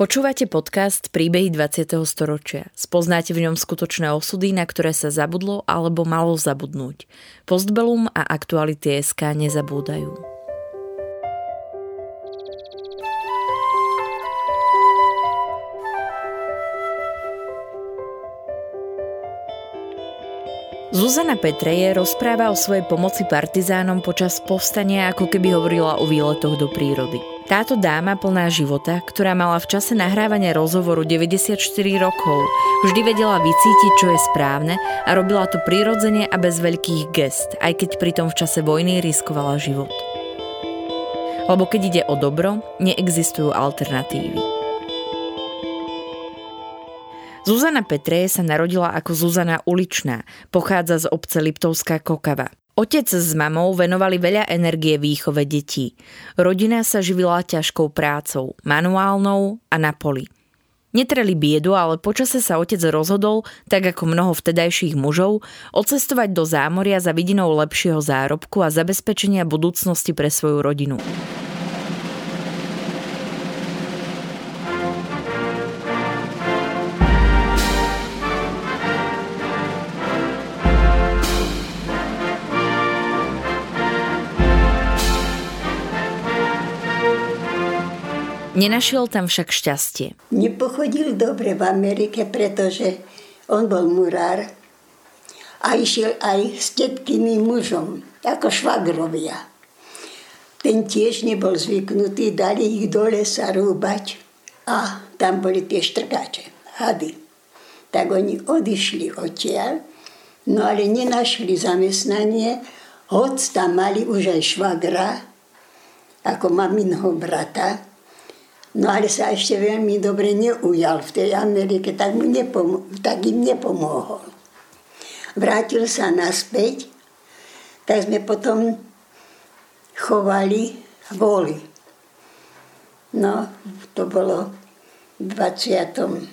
Počúvate podcast Príbehy 20. storočia. Spoznáte v ňom skutočné osudy, na ktoré sa zabudlo alebo malo zabudnúť. Postbelum a aktuality SK nezabúdajú. Zuzana Petreje rozpráva o svojej pomoci partizánom počas povstania, ako keby hovorila o výletoch do prírody. Táto dáma plná života, ktorá mala v čase nahrávania rozhovoru 94 rokov, vždy vedela vycítiť, čo je správne a robila to prirodzene a bez veľkých gest, aj keď pritom v čase vojny riskovala život. Lebo keď ide o dobro, neexistujú alternatívy. Zuzana Petreje sa narodila ako Zuzana Uličná, pochádza z obce Liptovská Kokava. Otec s mamou venovali veľa energie výchove detí. Rodina sa živila ťažkou prácou, manuálnou a na poli. Netreli biedu, ale počase sa otec rozhodol, tak ako mnoho vtedajších mužov, odcestovať do zámoria za vidinou lepšieho zárobku a zabezpečenia budúcnosti pre svoju rodinu. Nenašiel tam však šťastie. Nepochodil dobre v Amerike, pretože on bol murár a išiel aj s tetkými mužom, ako švagrovia. Ten tiež nebol zvyknutý, dali ich do lesa rúbať a tam boli tie štrkáče, hady. Tak oni odišli odtiaľ, no ale nenašli zamestnanie, hoď tam mali už aj švagra, ako maminho brata, No ale sa ešte veľmi dobre neujal v tej Amerike, tak, mu nepomo- tak im nepomohol. Vrátil sa naspäť, tak sme potom chovali voli. No, to bolo v 25.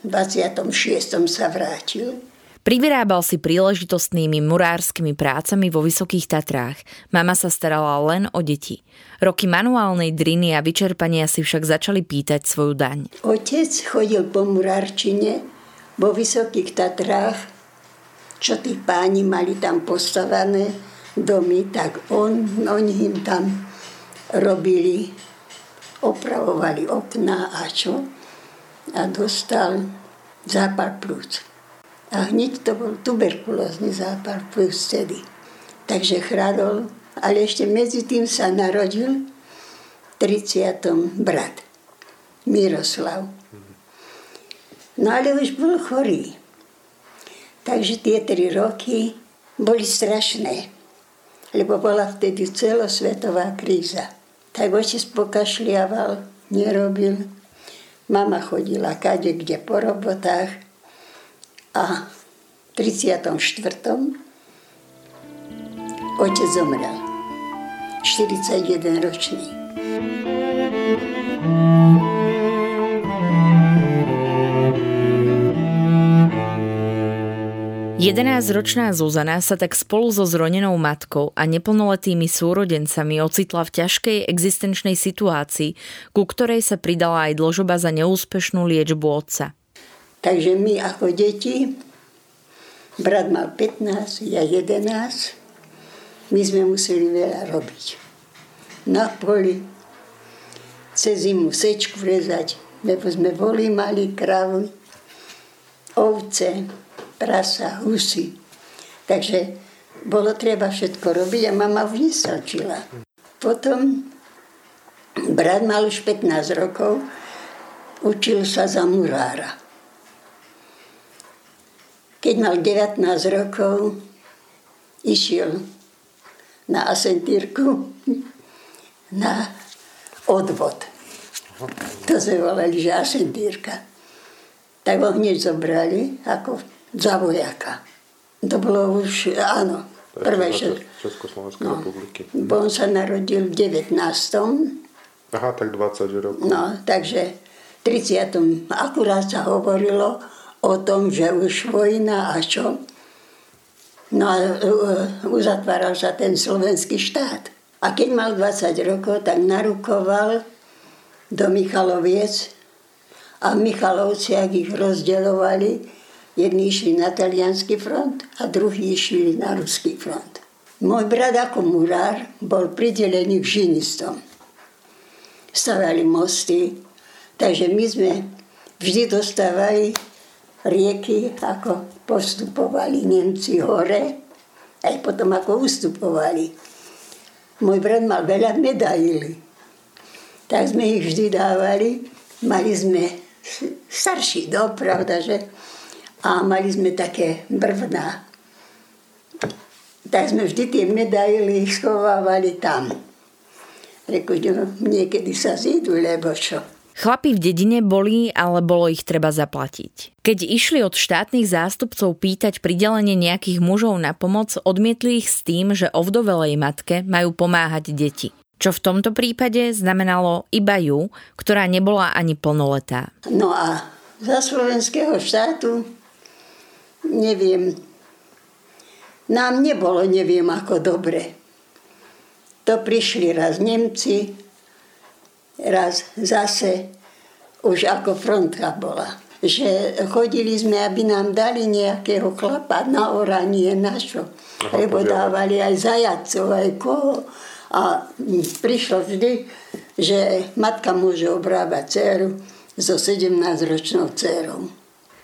26. sa vrátil. Privyrábal si príležitostnými murárskymi prácami vo Vysokých Tatrách. Mama sa starala len o deti. Roky manuálnej driny a vyčerpania si však začali pýtať svoju daň. Otec chodil po murárčine vo Vysokých Tatrách, čo tí páni mali tam postavané domy, tak on, oni im tam robili, opravovali okná a čo. A dostal zápal plúc. A hneď to bol tuberkulózny zápal plus vtedy. Takže chradol, ale ešte medzi tým sa narodil v 30. brat, Miroslav. No ale už bol chorý. Takže tie tri roky boli strašné, lebo bola vtedy celosvetová kríza. Tak otec pokašliaval, nerobil. Mama chodila kade kde po robotách, a v 34. otec zomrel. 41 ročný. 11-ročná Zuzana sa tak spolu so zronenou matkou a neplnoletými súrodencami ocitla v ťažkej existenčnej situácii, ku ktorej sa pridala aj dlžoba za neúspešnú liečbu otca. Takže my ako deti, brat mal 15, ja 11, my sme museli veľa robiť. Na poli, cez zimu sečku rezať, lebo sme boli mali kravy, ovce, prasa, husy. Takže bolo treba všetko robiť a mama už nestačila. Potom brat mal už 15 rokov, učil sa za murára. Keď mal 19 rokov, išiel na asentírku na odvod. To sme volali, že asentírka. Tak ho hneď zobrali ako za vojaka. To bolo už, áno, prvé Československej no, republiky. Bo on sa narodil v 19. Aha, tak 20 rokov. No, takže v 30. akurát sa hovorilo o tom, že už vojna a čo. No a e, uzatváral sa ten slovenský štát. A keď mal 20 rokov, tak narukoval do Michaloviec a v Michalovciach ich rozdeľovali. Jedni išli na talianský front a druhí išli na ruský front. Môj brat ako murár bol pridelený k žinistom. Stavali mosty, takže my sme vždy dostávali rieky, ako postupovali Nemci hore, aj potom ako ustupovali. Môj brat mal veľa medailí. Tak sme ich vždy dávali. Mali sme starší dom, pravda, že? A mali sme také brvná. Tak sme vždy tie medaily schovávali tam. Reku, niekedy sa zídu, lebo čo? Chlapi v dedine boli, ale bolo ich treba zaplatiť. Keď išli od štátnych zástupcov pýtať pridelenie nejakých mužov na pomoc, odmietli ich s tým, že ovdovelej matke majú pomáhať deti. Čo v tomto prípade znamenalo iba ju, ktorá nebola ani plnoletá. No a za slovenského štátu neviem, nám nebolo neviem ako dobre. To prišli raz Nemci, raz zase už ako frontka bola. Že chodili sme, aby nám dali nejakého chlapa na oranie našo. Aha, lebo dávali aj zajacov, aj koho. A prišlo vždy, že matka môže obrábať dceru so 17-ročnou dcerou.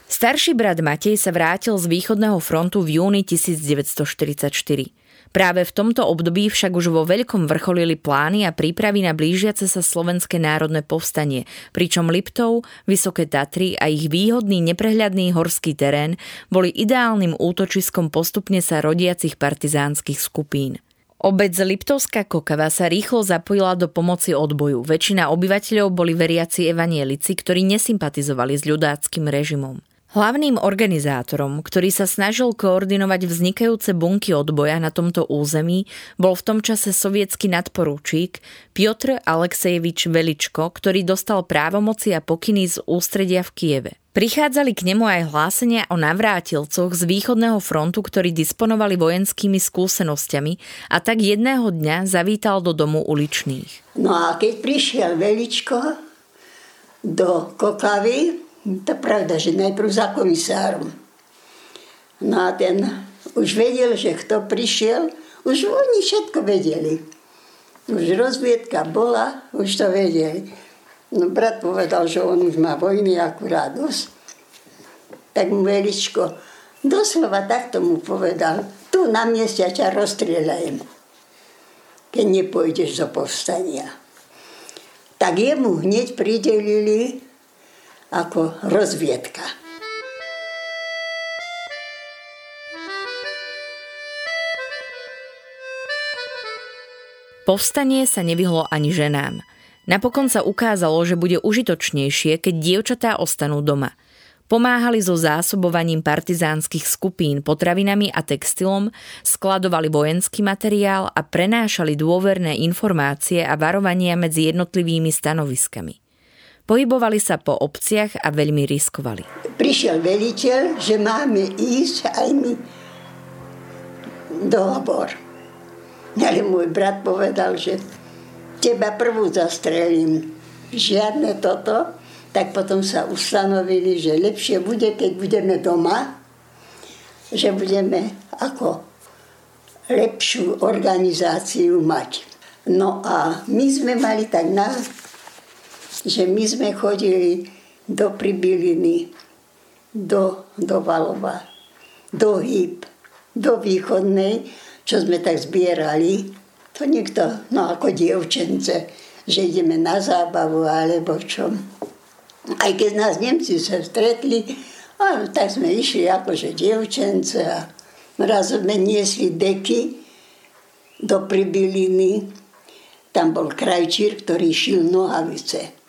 Starší brat Matej sa vrátil z východného frontu v júni 1944. Práve v tomto období však už vo veľkom vrcholili plány a prípravy na blížiace sa slovenské národné povstanie, pričom Liptov, Vysoké Tatry a ich výhodný neprehľadný horský terén boli ideálnym útočiskom postupne sa rodiacich partizánskych skupín. Obec Liptovská Kokava sa rýchlo zapojila do pomoci odboju. Väčšina obyvateľov boli veriaci evanielici, ktorí nesympatizovali s ľudáckým režimom. Hlavným organizátorom, ktorý sa snažil koordinovať vznikajúce bunky odboja na tomto území, bol v tom čase sovietský nadporúčík Piotr Aleksejevič Veličko, ktorý dostal právomoci a pokyny z ústredia v Kieve. Prichádzali k nemu aj hlásenia o navrátilcoch z východného frontu, ktorí disponovali vojenskými skúsenosťami a tak jedného dňa zavítal do domu uličných. No a keď prišiel Veličko do Kokavy, to pravda, že najprv za komisárom. No a ten už vedel, že kto prišiel, už oni všetko vedeli. Už rozviedka bola, už to vedeli. No brat povedal, že on už má vojny akurát dosť. Tak mu Veličko doslova takto mu povedal, tu na mieste ťa rozstrieľajem, keď nepôjdeš do povstania. Tak jemu hneď pridelili ako rozviedka. Povstanie sa nevyhlo ani ženám. Napokon sa ukázalo, že bude užitočnejšie, keď dievčatá ostanú doma. Pomáhali so zásobovaním partizánskych skupín potravinami a textilom, skladovali vojenský materiál a prenášali dôverné informácie a varovania medzi jednotlivými stanoviskami. Pohybovali sa po obciach a veľmi riskovali. Prišiel veliteľ, že máme ísť aj my do obor. Ale môj brat povedal, že teba prvú zastrelím. Žiadne toto. Tak potom sa ustanovili, že lepšie bude, keď budeme doma, že budeme ako lepšiu organizáciu mať. No a my sme mali tak na že my sme chodili do Pribiliny, do, do Valova, do Hýb, do Východnej, čo sme tak zbierali. To nikto, no ako dievčence, že ideme na zábavu alebo čo. Aj keď nás Nemci sa stretli, a tak sme išli akože dievčence a raz sme niesli deky do Pribiliny. Tam bol krajčír, ktorý šil nohavice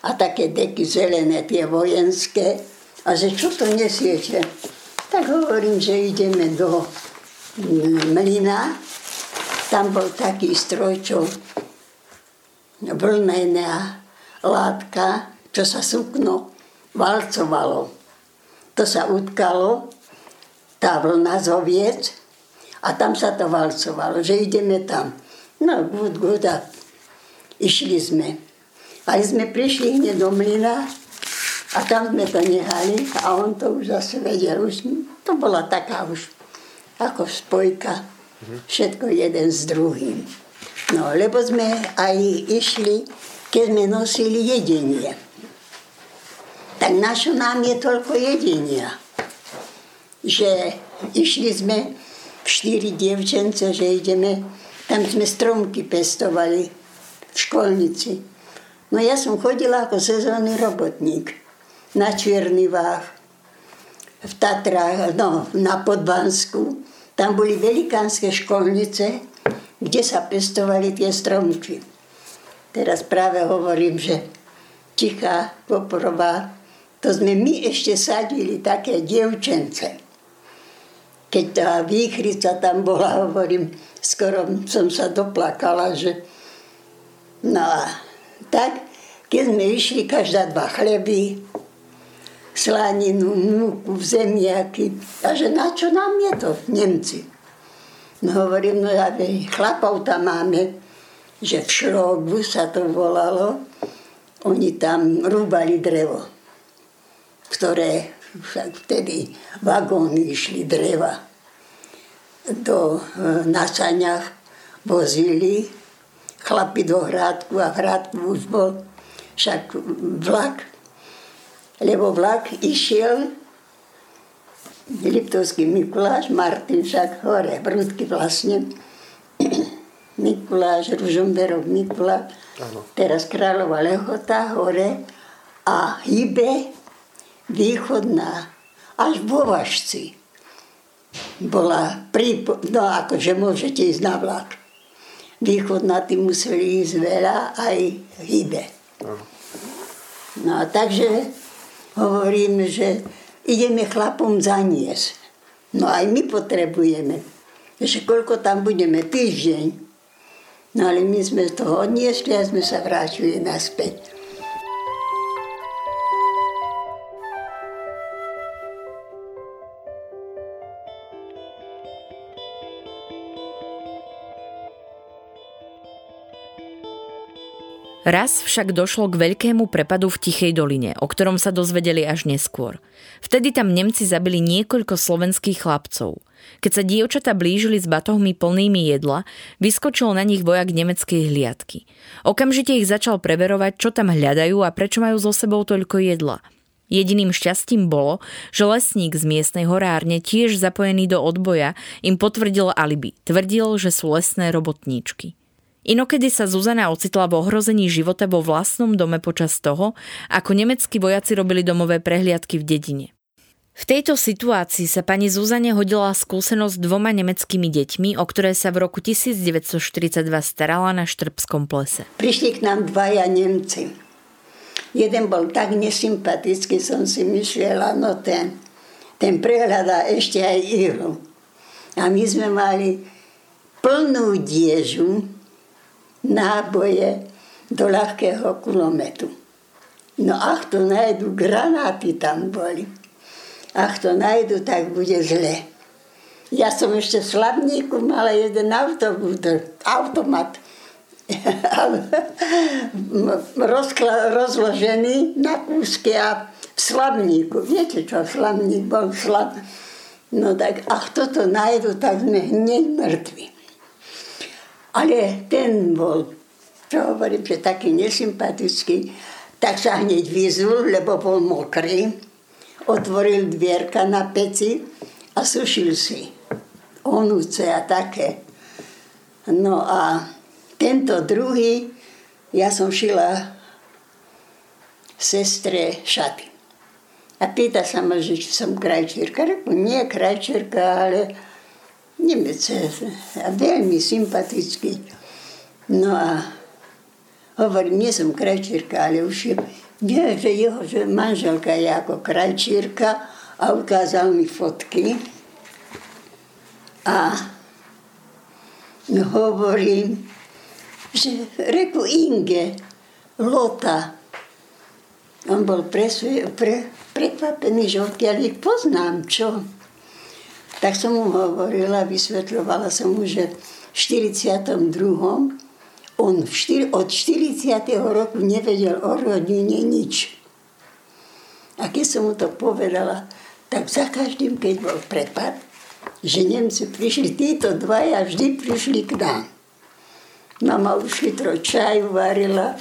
a také deky zelené, tie vojenské. A že čo to nesiete? Tak hovorím, že ideme do mlyna. Tam bol taký stroj, čo vlnená látka, čo sa sukno valcovalo. To sa utkalo, tá vlna zoviec a tam sa to valcovalo, že ideme tam. No, good, good, a išli sme. Ale sme prišli hneď do mlyna a tam sme to nehali a on to už zase vedel. Už, to bola taká už ako spojka. Všetko jeden s druhým. No, lebo sme aj išli, keď sme nosili jedenie. Tak našo nám je toľko jedenia, že išli sme štyri dievčence, že ideme, tam sme stromky pestovali v školnici. No ja som chodila ako sezónny robotník na Čierny v Tatrách, no, na Podbansku. Tam boli velikánske školnice, kde sa pestovali tie stromky. Teraz práve hovorím, že Tichá Poporová, to sme my ešte sadili také dievčence. Keď tá výchrica tam bola, hovorím, skoro som sa doplakala, že no a tak, keď sme išli každá dva chleby, slaninu, múku, zemiaky. A že na čo nám je to, Nemci? No hovorím, no ja chlapov tam máme, že v Šrogu sa to volalo, oni tam rúbali drevo, ktoré však vtedy vagóny išli dreva do, e, na saňach vozili chlapi do Hrádku a v Hrádku už bol však vlak lebo vlak išiel Liptovský Mikuláš, Martin však hore, Brudky vlastne, Mikuláš, Ružomberok Mikuláš, teraz Kráľova Lehota hore a hybe východná až vo Vašci. Bola prípo- no akože môžete ísť na vlak. Východná tým museli ísť veľa aj hybe. No a takže hovorím, že ideme chlapom zaniesť. No aj my potrebujeme. Že koľko tam budeme? Týždeň. No ale my sme to odniesli a sme sa vrátili naspäť. Raz však došlo k veľkému prepadu v Tichej doline, o ktorom sa dozvedeli až neskôr. Vtedy tam Nemci zabili niekoľko slovenských chlapcov. Keď sa dievčata blížili s batohmi plnými jedla, vyskočil na nich vojak nemeckej hliadky. Okamžite ich začal preverovať, čo tam hľadajú a prečo majú so sebou toľko jedla. Jediným šťastím bolo, že lesník z miestnej horárne, tiež zapojený do odboja, im potvrdil alibi. Tvrdil, že sú lesné robotníčky. Inokedy sa Zuzana ocitla v ohrození života vo vlastnom dome počas toho, ako nemeckí vojaci robili domové prehliadky v dedine. V tejto situácii sa pani Zuzane hodila skúsenosť dvoma nemeckými deťmi, o ktoré sa v roku 1942 starala na Štrbskom plese. Prišli k nám dvaja Nemci. Jeden bol tak nesympatický, som si myslela, no ten, ten prehľadá ešte aj ihlu. A my sme mali plnú diežu, náboje do ľahkého kulometu. No ach to nájdu, granáty tam boli. Ach to nájdu, tak bude zle. Ja som ešte v Slavníku mala jeden autobus, automat rozložený na kúsky a v Slavníku. Viete čo, Slavník bol Slav. No tak, ach toto nájdu, tak sme hneď mŕtvi. Ale ten bol, čo hovorím, že taký nesympatický, tak sa hneď vyzul, lebo bol mokrý. Otvoril dvierka na peci a sušil si onúce a také. No a tento druhý, ja som šila sestre šaty. A pýta sa ma, že či som krajčírka. Reku, nie krajčírka, ale Nemec a veľmi sympatický. No a hovorím, nie som krajčírka, ale už je, vie, že jeho že manželka je ako krajčírka a ukázal mi fotky. A hovorím, že reku Inge, Lota. On bol presve, pre, prekvapený, že odkiaľ ich poznám, čo? Tak som mu hovorila, vysvetľovala som mu, že v 42. on od 40. roku nevedel o rodine nič. A keď som mu to povedala, tak za každým, keď bol prepad, že Nemci prišli, títo dvaja vždy prišli k nám. Mama už chytro čaju varila.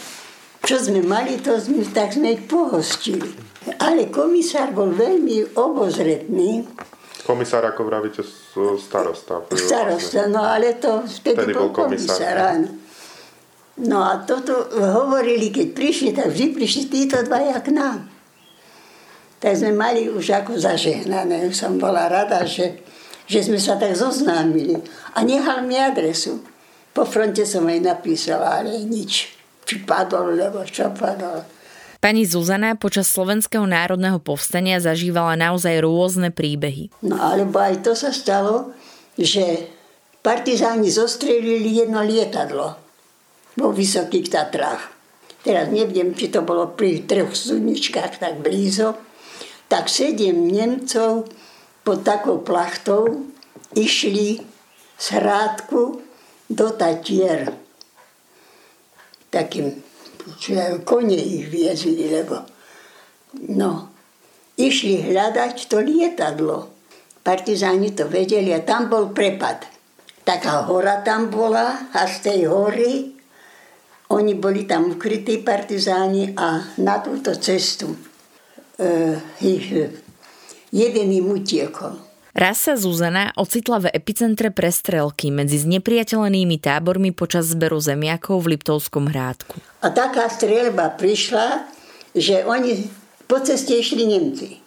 Čo sme mali, to sme, tak sme ich pohostili. Ale komisár bol veľmi obozretný. Komisár, ako vravíte, starosta. Starosta, no ale to vtedy, vtedy bol komisár. komisár áno. No a toto hovorili, keď prišli, tak vždy prišli títo dvaja k nám. Tak sme mali už ako zažehnané. Som bola rada, že, že sme sa tak zoznámili. A nechal mi adresu. Po fronte som aj napísala, ale nič. Či padol, lebo čo padol. Pani Zuzana počas Slovenského národného povstania zažívala naozaj rôzne príbehy. No alebo aj to sa stalo, že partizáni zostrelili jedno lietadlo vo Vysokých Tatrách. Teraz neviem, či to bolo pri troch studničkách tak blízo. Tak sedem Nemcov pod takou plachtou išli z Hrádku do Tatier. Takým, čo ja, kone ich viezli, lebo no, išli hľadať to lietadlo. Partizáni to vedeli a tam bol prepad. Taká hora tam bola a z tej hory oni boli tam ukrytí partizáni a na túto cestu uh, ich, jeden im utiekol. Raz sa Zuzana ocitla v epicentre prestrelky medzi znepriateľenými tábormi počas zberu zemiakov v Liptovskom hrádku. A taká strelba prišla, že oni po ceste išli Nemci.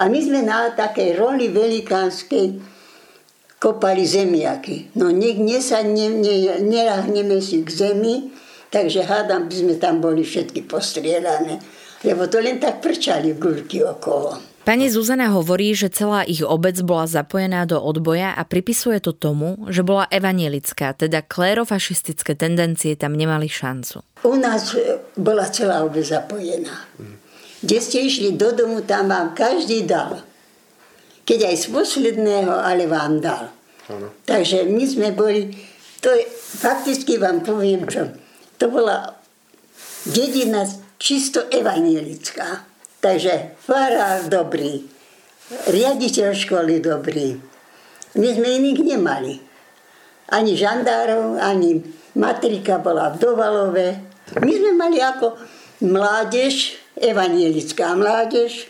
A my sme na takej roli velikánskej kopali zemiaky. No nech neráhneme si k zemi, Takže hádam, by sme tam boli všetky postrielané. Lebo to len tak prčali gulky okolo. Pani Zuzana hovorí, že celá ich obec bola zapojená do odboja a pripisuje to tomu, že bola evanielická, teda klérofašistické tendencie tam nemali šancu. U nás e, bola celá obec zapojená. Kde ste išli do domu, tam vám každý dal. Keď aj z posledného, ale vám dal. Ano. Takže my sme boli, to je, fakticky vám poviem čo, to bola dedina čisto evanielická. Takže farár dobrý, riaditeľ školy dobrý. My sme iných nemali. Ani žandárov, ani matrika bola v Dovalove. My sme mali ako mládež, evanielická mládež.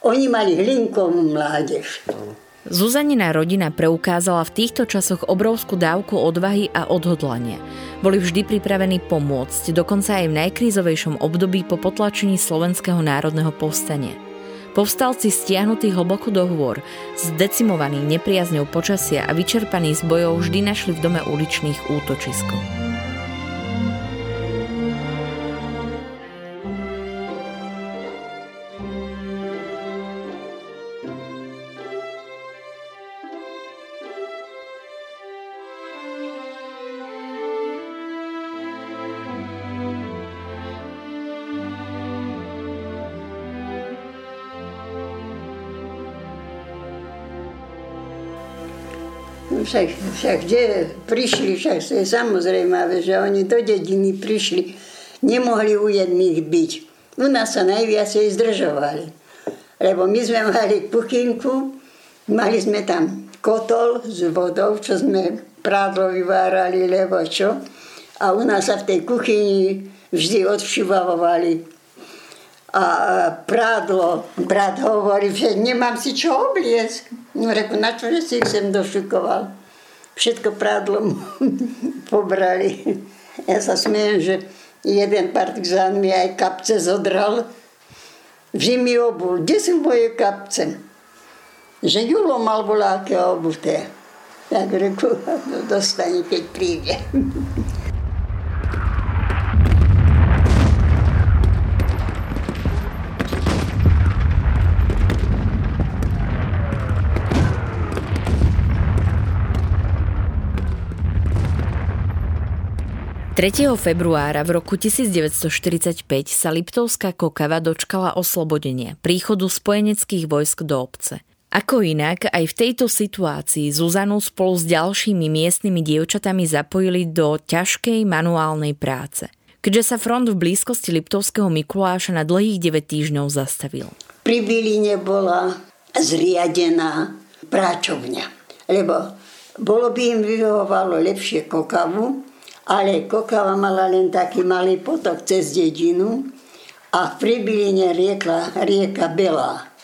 Oni mali hlinkovú mládež. Zuzanina rodina preukázala v týchto časoch obrovskú dávku odvahy a odhodlania. Boli vždy pripravení pomôcť, dokonca aj v najkrízovejšom období po potlačení Slovenského národného povstania. Povstalci stiahnutí hlboko do hôr, zdecimovaní nepriazňou počasia a vyčerpaní z bojov vždy našli v dome uličných útočiskov. Však, však kde prišli, však to je samozrejme, že oni do dediny prišli, nemohli u jedných byť. U nás sa najviacej zdržovali. Lebo my sme mali kuchynku, mali sme tam kotol s vodou, čo sme prádlo vyvárali, lebo čo. A u nás sa v tej kuchyni vždy odšivavovali a prádlo. Brat hovorí, že nemám si čo obliecť. No reku, na čo, že si ich sem došukoval? Všetko prádlo pobrali. Ja sa smiem, že jeden partizán mi aj kapce zodral. Vždy mi obul. Kde sú moje kapce? Že Julo mal voláke obuté. Tak reku, dostane, keď príde. 3. februára v roku 1945 sa Liptovská kokava dočkala oslobodenia, príchodu spojeneckých vojsk do obce. Ako inak, aj v tejto situácii Zuzanu spolu s ďalšími miestnymi dievčatami zapojili do ťažkej manuálnej práce. Keďže sa front v blízkosti Liptovského Mikuláša na dlhých 9 týždňov zastavil. Pri Biline bola zriadená práčovňa, lebo bolo by im vyhovovalo lepšie kokavu, ale kokava mala len taký malý potok cez dedinu a v Pribiline riekla rieka Belá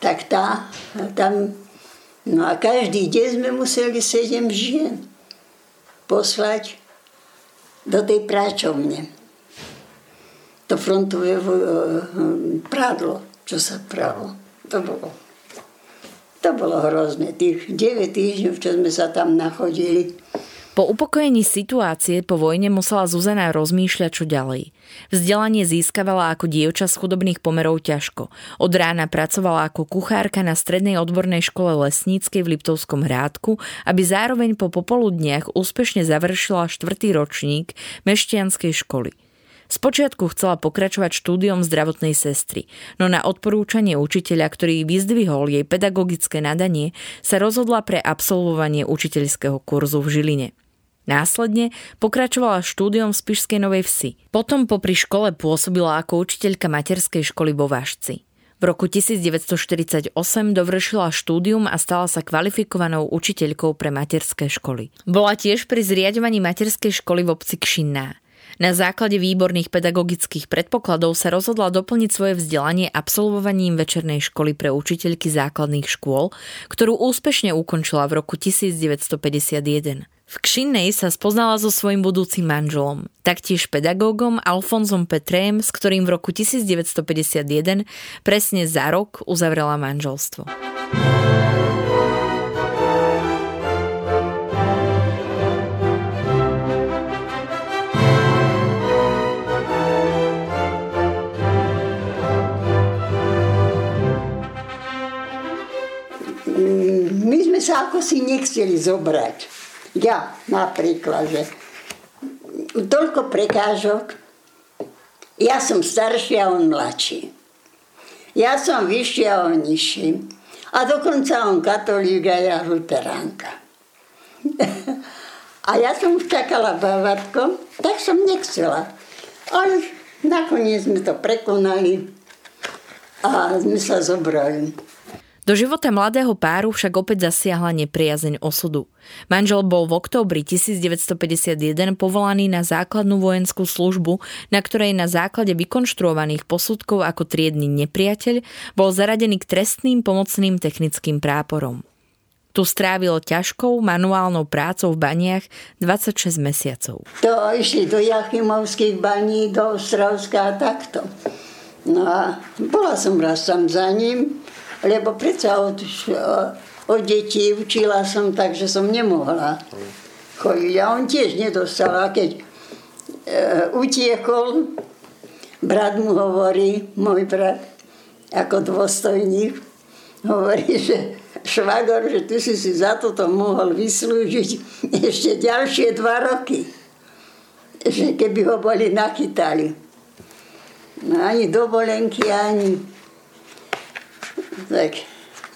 tak tá, tam, no a každý deň sme museli sedem žien poslať do tej práčovne. To frontové eh, prádlo, čo sa pralo. To bolo, to bolo hrozné. Tých 9 týždňov, čo sme sa tam nachodili, po upokojení situácie po vojne musela Zuzana rozmýšľať, čo ďalej. Vzdelanie získavala ako dievča z chudobných pomerov ťažko. Od rána pracovala ako kuchárka na strednej odbornej škole lesníckej v Liptovskom hrádku, aby zároveň po popoludniach úspešne završila štvrtý ročník meštianskej školy. Spočiatku chcela pokračovať štúdiom zdravotnej sestry, no na odporúčanie učiteľa, ktorý vyzdvihol jej pedagogické nadanie, sa rozhodla pre absolvovanie učiteľského kurzu v Žiline. Následne pokračovala štúdiom v Spišskej Novej Vsi. Potom popri škole pôsobila ako učiteľka materskej školy vo Vážci. V roku 1948 dovršila štúdium a stala sa kvalifikovanou učiteľkou pre materské školy. Bola tiež pri zriadovaní materskej školy v obci Kšinná. Na základe výborných pedagogických predpokladov sa rozhodla doplniť svoje vzdelanie absolvovaním večernej školy pre učiteľky základných škôl, ktorú úspešne ukončila v roku 1951. V Kšinnej sa spoznala so svojím budúcim manželom, taktiež pedagógom Alfonzom Petrém, s ktorým v roku 1951 presne za rok uzavrela manželstvo. My sme sa ako si nechceli zobrať ja napríklad, že toľko prekážok, ja som starší a on mladší. Ja som vyšší a on nižší. A dokonca on katolík a ja luteránka. a ja som čakala bavatko, tak som nechcela. Ale nakoniec sme to prekonali a sme sa zobrali. Do života mladého páru však opäť zasiahla nepriazeň osudu. Manžel bol v októbri 1951 povolaný na základnú vojenskú službu, na ktorej na základe vykonštruovaných posudkov ako triedny nepriateľ bol zaradený k trestným pomocným technickým práporom. Tu strávil ťažkou manuálnou prácou v baniach 26 mesiacov. To išli do Jachimovských baní, do Ostravska a takto. No a bola som raz tam za ním, lebo predsa od, od detí učila som tak, že som nemohla chodiť. A on tiež nedostal. A keď e, utiekol, brat mu hovorí, môj brat, ako dôstojník, hovorí, že švagor, že ty si si za toto mohol vyslúžiť ešte ďalšie dva roky. Že keby ho boli nachytali. No ani dovolenky, ani tak,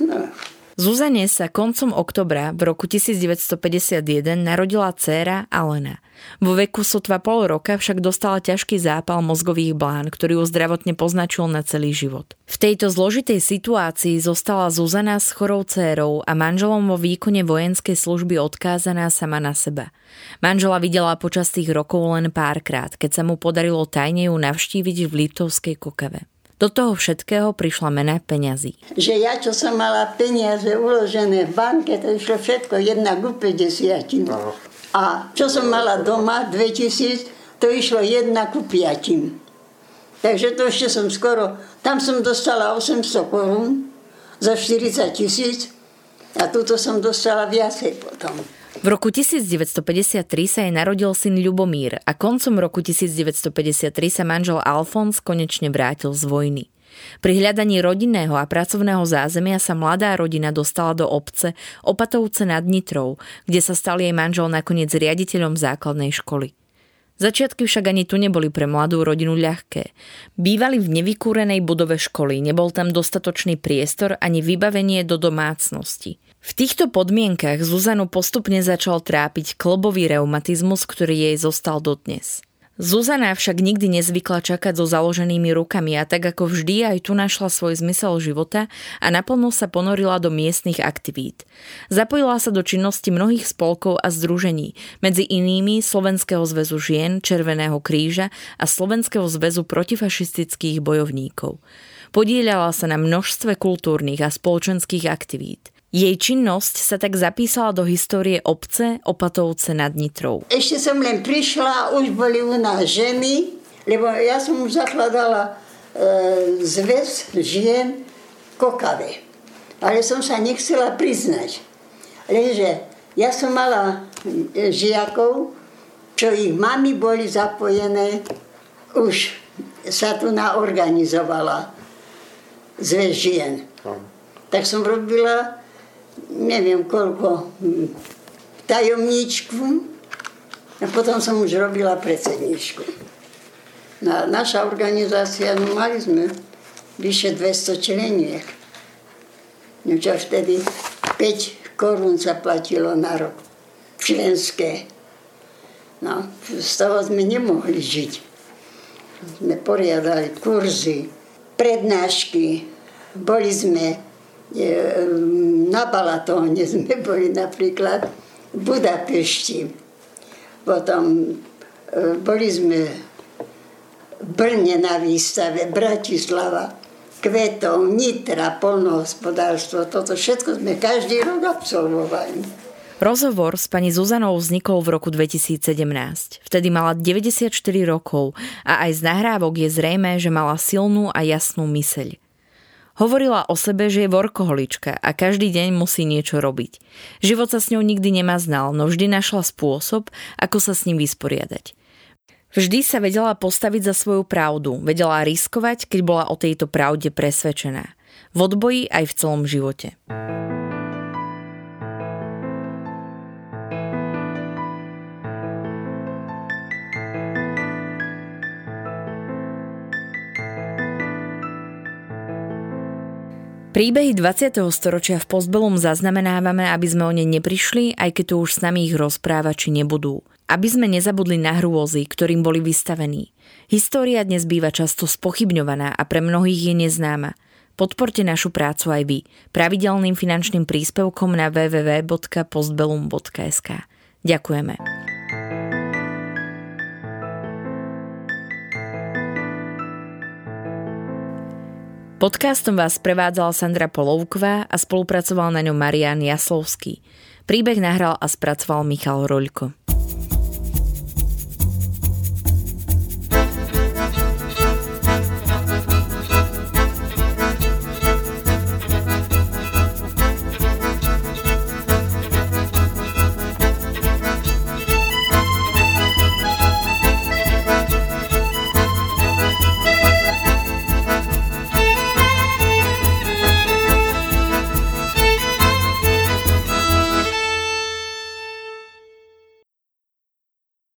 no. Zuzane sa koncom oktobra v roku 1951 narodila dcéra Alena. Vo veku sotva pol roka však dostala ťažký zápal mozgových blán, ktorý ju zdravotne poznačil na celý život. V tejto zložitej situácii zostala Zuzana s chorou dcérou a manželom vo výkone vojenskej služby odkázaná sama na seba. Manžela videla počas tých rokov len párkrát, keď sa mu podarilo tajne ju navštíviť v Liptovskej kokave. Do toho všetkého prišla mena peňazí. Že ja, čo som mala peniaze uložené v banke, to išlo všetko jedna ku 50. No. A čo som mala doma, 2000, to išlo jedna ku 5. Takže to ešte som skoro, tam som dostala 800 korún za 40 tisíc a tuto som dostala viacej potom. V roku 1953 sa jej narodil syn Ľubomír a koncom roku 1953 sa manžel Alfons konečne vrátil z vojny. Pri hľadaní rodinného a pracovného zázemia sa mladá rodina dostala do obce Opatovce nad Nitrou, kde sa stal jej manžel nakoniec riaditeľom základnej školy. Začiatky však ani tu neboli pre mladú rodinu ľahké. Bývali v nevykúrenej budove školy, nebol tam dostatočný priestor ani vybavenie do domácnosti. V týchto podmienkach Zuzanu postupne začal trápiť klbový reumatizmus, ktorý jej zostal dodnes. Zuzana však nikdy nezvykla čakať so založenými rukami a tak ako vždy aj tu našla svoj zmysel života a naplno sa ponorila do miestnych aktivít. Zapojila sa do činnosti mnohých spolkov a združení, medzi inými Slovenského zväzu žien, Červeného kríža a Slovenského zväzu protifašistických bojovníkov. Podieľala sa na množstve kultúrnych a spoločenských aktivít. Jej činnosť sa tak zapísala do histórie obce Opatovce nad Nitrou. Ešte som len prišla, už boli u nás ženy, lebo ja som už zakladala e, zväz žien kokave. Ale som sa nechcela priznať. Lenže ja som mala e, žiakov, čo ich mami boli zapojené, už sa tu naorganizovala zväz žien. Tak som robila neviem koľko, tajomníčku a potom som už robila predsedničku. Na, naša organizácia, no mali sme vyše 200 členiek. No čo vtedy 5 korún sa platilo na rok. Členské. No, z toho sme nemohli žiť. Sme poriadali kurzy, prednášky, boli sme na Balatóne sme boli napríklad v Budapešti. Potom e, boli sme v Brne na výstave, Bratislava, Kvetov, Nitra, polnohospodárstvo. Toto všetko sme každý rok absolvovali. Rozhovor s pani Zuzanou vznikol v roku 2017. Vtedy mala 94 rokov a aj z nahrávok je zrejme, že mala silnú a jasnú myseľ. Hovorila o sebe, že je workoholička a každý deň musí niečo robiť. Život sa s ňou nikdy nemá znal, no vždy našla spôsob, ako sa s ním vysporiadať. Vždy sa vedela postaviť za svoju pravdu, vedela riskovať, keď bola o tejto pravde presvedčená. V odboji aj v celom živote. Príbehy 20. storočia v Postbelum zaznamenávame, aby sme o ne neprišli, aj keď tu už s nami ich rozprávači nebudú. Aby sme nezabudli na hrôzy, ktorým boli vystavení. História dnes býva často spochybňovaná a pre mnohých je neznáma. Podporte našu prácu aj vy pravidelným finančným príspevkom na www.postbellum.sk. Ďakujeme. Podcastom vás prevádzala Sandra Polovková a spolupracoval na ňom Marian Jaslovský. Príbeh nahral a spracoval Michal Roľko.